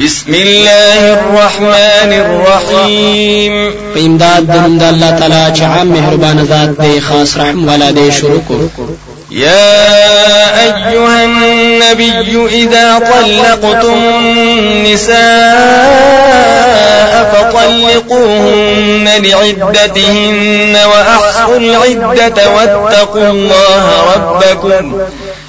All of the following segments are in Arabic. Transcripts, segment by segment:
بسم الله الرحمن الرحيم. امداد د الله تعالی چې عام مهربان ذات دی خاص رحم والا دی شروع کو. يا أيها النبي إذا طلقتم النساء فطلقوهن لعدتهن وأحصوا العدة واتقوا الله ربكم.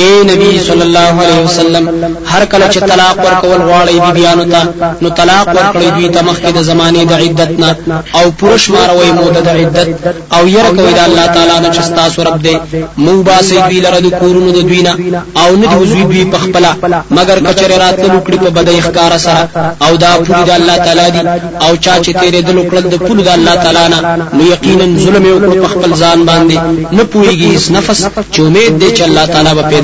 اے نبی صلی الله علیه وسلم هر کله چې طلاق ورکول غواړي بیبيانو ته نو طلاق ورکړي دوی ته مخکې د زمانه د عدتنا او پرش ماروي موده د عدت او ير کوي د الله تعالی نه چې تاسو رب دې مو باسي دوی لره د کورونو د دوی نه او نه دی دوی په خپل مگر کچره راتلو کړي په بدای ښکارا سره او دا پوری د الله تعالی دی او چا چې تیرې د لوکړل د پوری د الله تعالی نه نو یقینا ظلم یو په خپل ځان باندې. نه پويږي هیڅ نفس چې امید دې چې الله تعالی به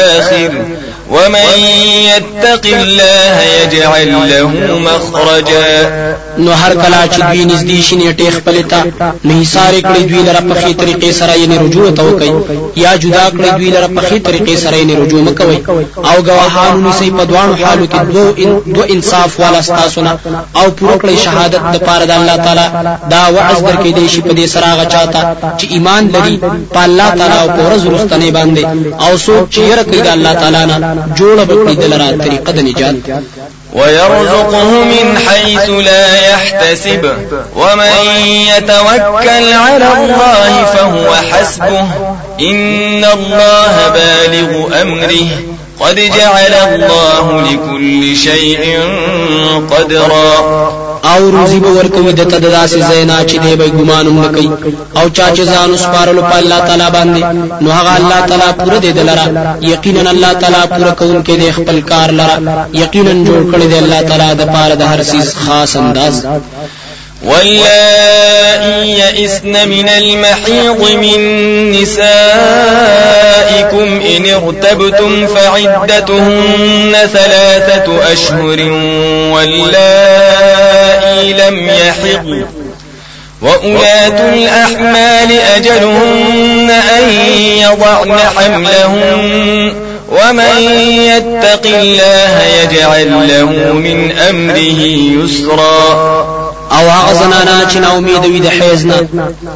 ومن يتق الله يجعل له مخرجا. نو هر کله چې دوی نږدې شي نیټه خپل ته. نو حصار کړی دوی لره په خې طریقې سره یې رجوع ته وکي یا جدا کړی دوی لره په خې طریقې سره یې رجوع مکوي او گواهانو نسی په دوانو حالو کې دو ان دو انصاف والا ستاسونه او پوره کړی شهادت د پاره د الله تعالی. دا وعظ درکې دی شي په دې سره غچاته چې ایمان لري په الله تعالی او په ورځ وروستنه باندې. او څوک چې ير کوي د الله تعالی نه جوړ بکړي دلرا طریقه د نجات ويرزقه من حيث لا يحتسب. ومن يتوكل على الله فهو حسبه. إن الله بالغ أمره. قد جعل الله لكل شيء قدرا. أو روزي به ورکوي د تداسي زینا چې دی به ګمانم نکي أو چا چې ځان وسپارلو په الله تعالی باندې نو هغه الله تعالی پوره دی دلرا یقینا الله تعالی پوره کون کې دی خپل کار لرا۔ یقینا جوړ کړی دی الله تعالی د پاره د هر سیس خاص انداز۔ واللائي يئسن من المحيض من نسائكم إن ارتبتم فعدتهن ثلاثة أشهر واللائي لم يحض. وأولاة الأحمال أجلهن أن يضعن حملهن. ومن يتق الله يجعل له من أمره يسرا. او هغه زنانا چې نا امید وي د حیز نه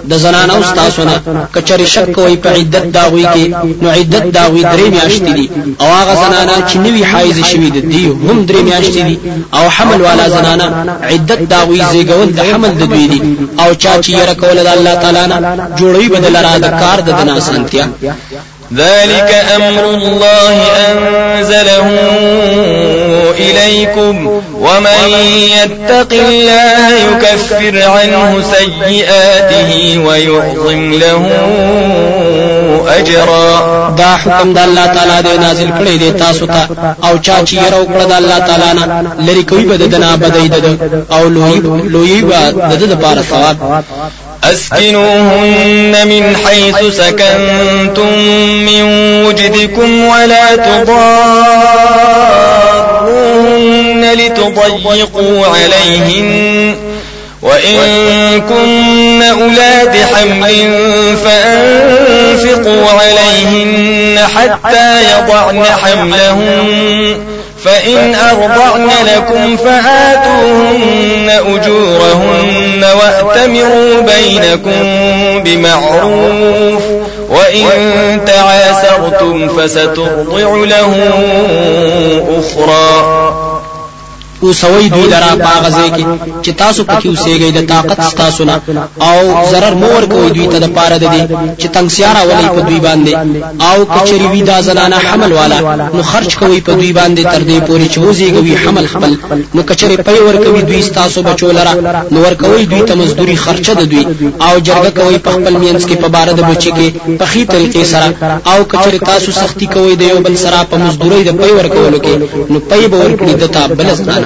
د زنانا او تاسو نه. کچري شک کوي په عدت داوي کې نو عدت داوي درې میاشتې دي. او هغه زنانا چې نوي حایز شوي دي هم درې میاشتې دي. او حمل والا زنانا عدت داوي زیګول د حمل د دوی دي. او چا چې ير کول د الله تعالی نه جوړوي بدل را د کار د دنا سنتیا ذلك أمر الله أنزله إليكم ومن يتق الله يكفر عنه سيئاته ويعظم له أجرا. دا حکم د الله تعالی دی نازل کړی دی تاسو ته. أو چا چې ير وکړه د الله تعالی نه لری کوي بد دنا بدای دد أو لوی لوی با د د لپاره ثواب. أسكنوهن من حيث سكنتم من وجدكم ولا تضاروهن لتضيقوا عليهن وإن كن أولاد حمل فأنفقوا عليهن حتى يضعن حملهن فإن أرضعن لكم فآتوهن أجورهن وأتمروا بينكم بمعروف وإن تعاسرتم فسترضع له أخرى اوسوي دوی لرا پاغزه کې چې تاسو پکې اوسېږئ د طاقت تاسو نه او ضرر مور کوي دوی ته د پاره د دي چې تنگسیارا ولې په دوی باندې او کچری وی دا زنانه حمل والا نو خرج کوي په دوی باندې تر دې پوري چې وزيږي حمل خپل۔ نو کچری پي ور کوي دوی تاسو بچو لرا۔ نو ور کوي دوی ته مزدوري خرچه د دوی۔ او جرګه کوي په خپل مینس کې په بار د بچی کې په خي طریقې سره او کچری تاسو سختی کوي د یو بل سره په مزدوري د پي ور کولو کې نو پي به ور کړی دته بل ځنه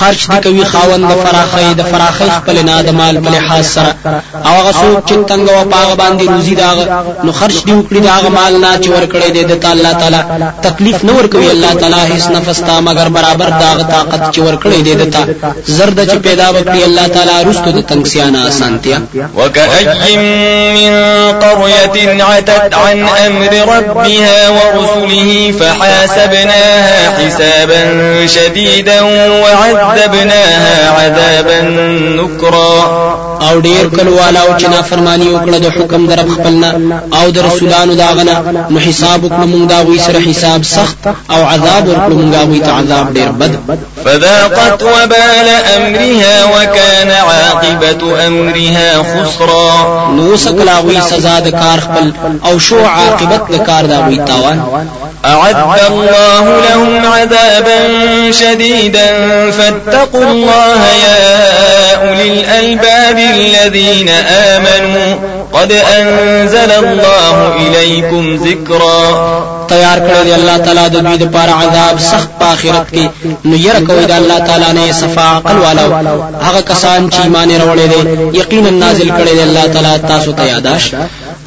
خرج دی کوي خاوند د فراخي د فراخي خپل نه د مال په لحاظ سره أو هغه څوک چې تنگ أو پاغ باندې روزي داغ نو خرج دی وکړي داغ مال نه چې ور کړی دی د الله تعالی. تکلیف نه ور کوي الله تعالی هیڅ نفس تا مگر برابر داغ طاقت چې ور کړی دی دتا زرد چې پیدا وکړي الله تعالی رستو د تنگ سیانا آسانتیا. وكأي من قرية عتت عن أمر ربها ورسله فحاسبناها حسابا شديدا وعذبناها عذبناها عذابا نكرا. أو ډیر کلو والا أو چې نافرمانی وکړه د حکم در خپلنا أو د رسولانو داغنه نو حساب وکړه مونږ دا وی سره حساب سخت. أو عذاب ورکړه مونږ وی ته عذاب ډیر بد. فذاقت وبال أمرها وكان عاقبة أمرها خسرا. نو سکلا وی سزا د کار خپل أو شو عاقبت د کار دا وی تاوان. أعد الله لهم عذابا شديدا. فاتقوا الله يا أولي الألباب الذين آمنوا. قد أنزل الله إليكم ذكرا. تیار کړی دی الله تعالی د دوی لپاره عذاب سخت په آخرت کې. نو ير کوي د الله تعالی نه صفا عقل والو هغه کسان چې ایمان وروړي دي یقینا نازل کړی دی الله تعالی تاسو ته یاداش.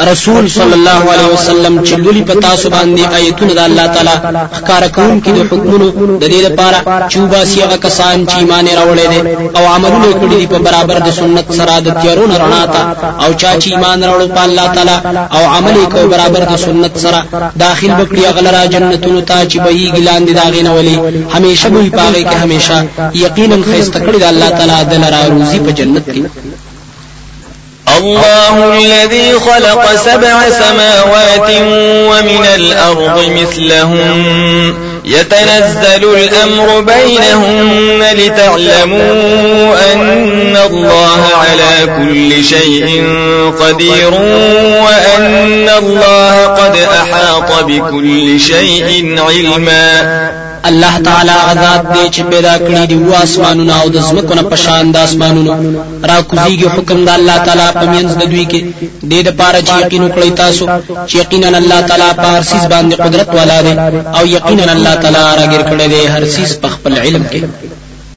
رسول صلی الله علیه وسلم چې لولي پتا سو باندې آیتونه د الله تعالی ښکار کوم کې د حکمونو د دې لپاره چوبا سیغه کسان چې ایمان راوړل دي او عملونه کړی دي په برابر د سنت سره د تیارونو رڼا ته او چا چې ایمان راوړل په الله تعالی او عمل کوي برابر د سنت سره داخل بکړي اغلرا جنتونو ته چې به ګلان دي داغینه ولي همیشه به پاږي کې همیشه یقینا خیسته کړی د الله تعالی د لرا روزي په جنت کې الله الذي خلق سبع سماوات ومن الأرض مثلهم يتنزل الأمر بينهن لتعلموا أن الله على كل شيء قدير وأن الله قد أحاط بكل شيء علما. الله تعالی غذات دی چې پیدا کړی دی و اسمانونه او د زمکو نه پشان د اسمانونو. را کوزيږي حکم د الله تعالی په منځ د دوی کې. د دې لپاره چې یقین وکړی تاسو چې یقینا الله تعالی په هر سیس باندې قدرت والا دی او یقینا الله تعالی راګر کړی دی هر سیس په خپل علم کې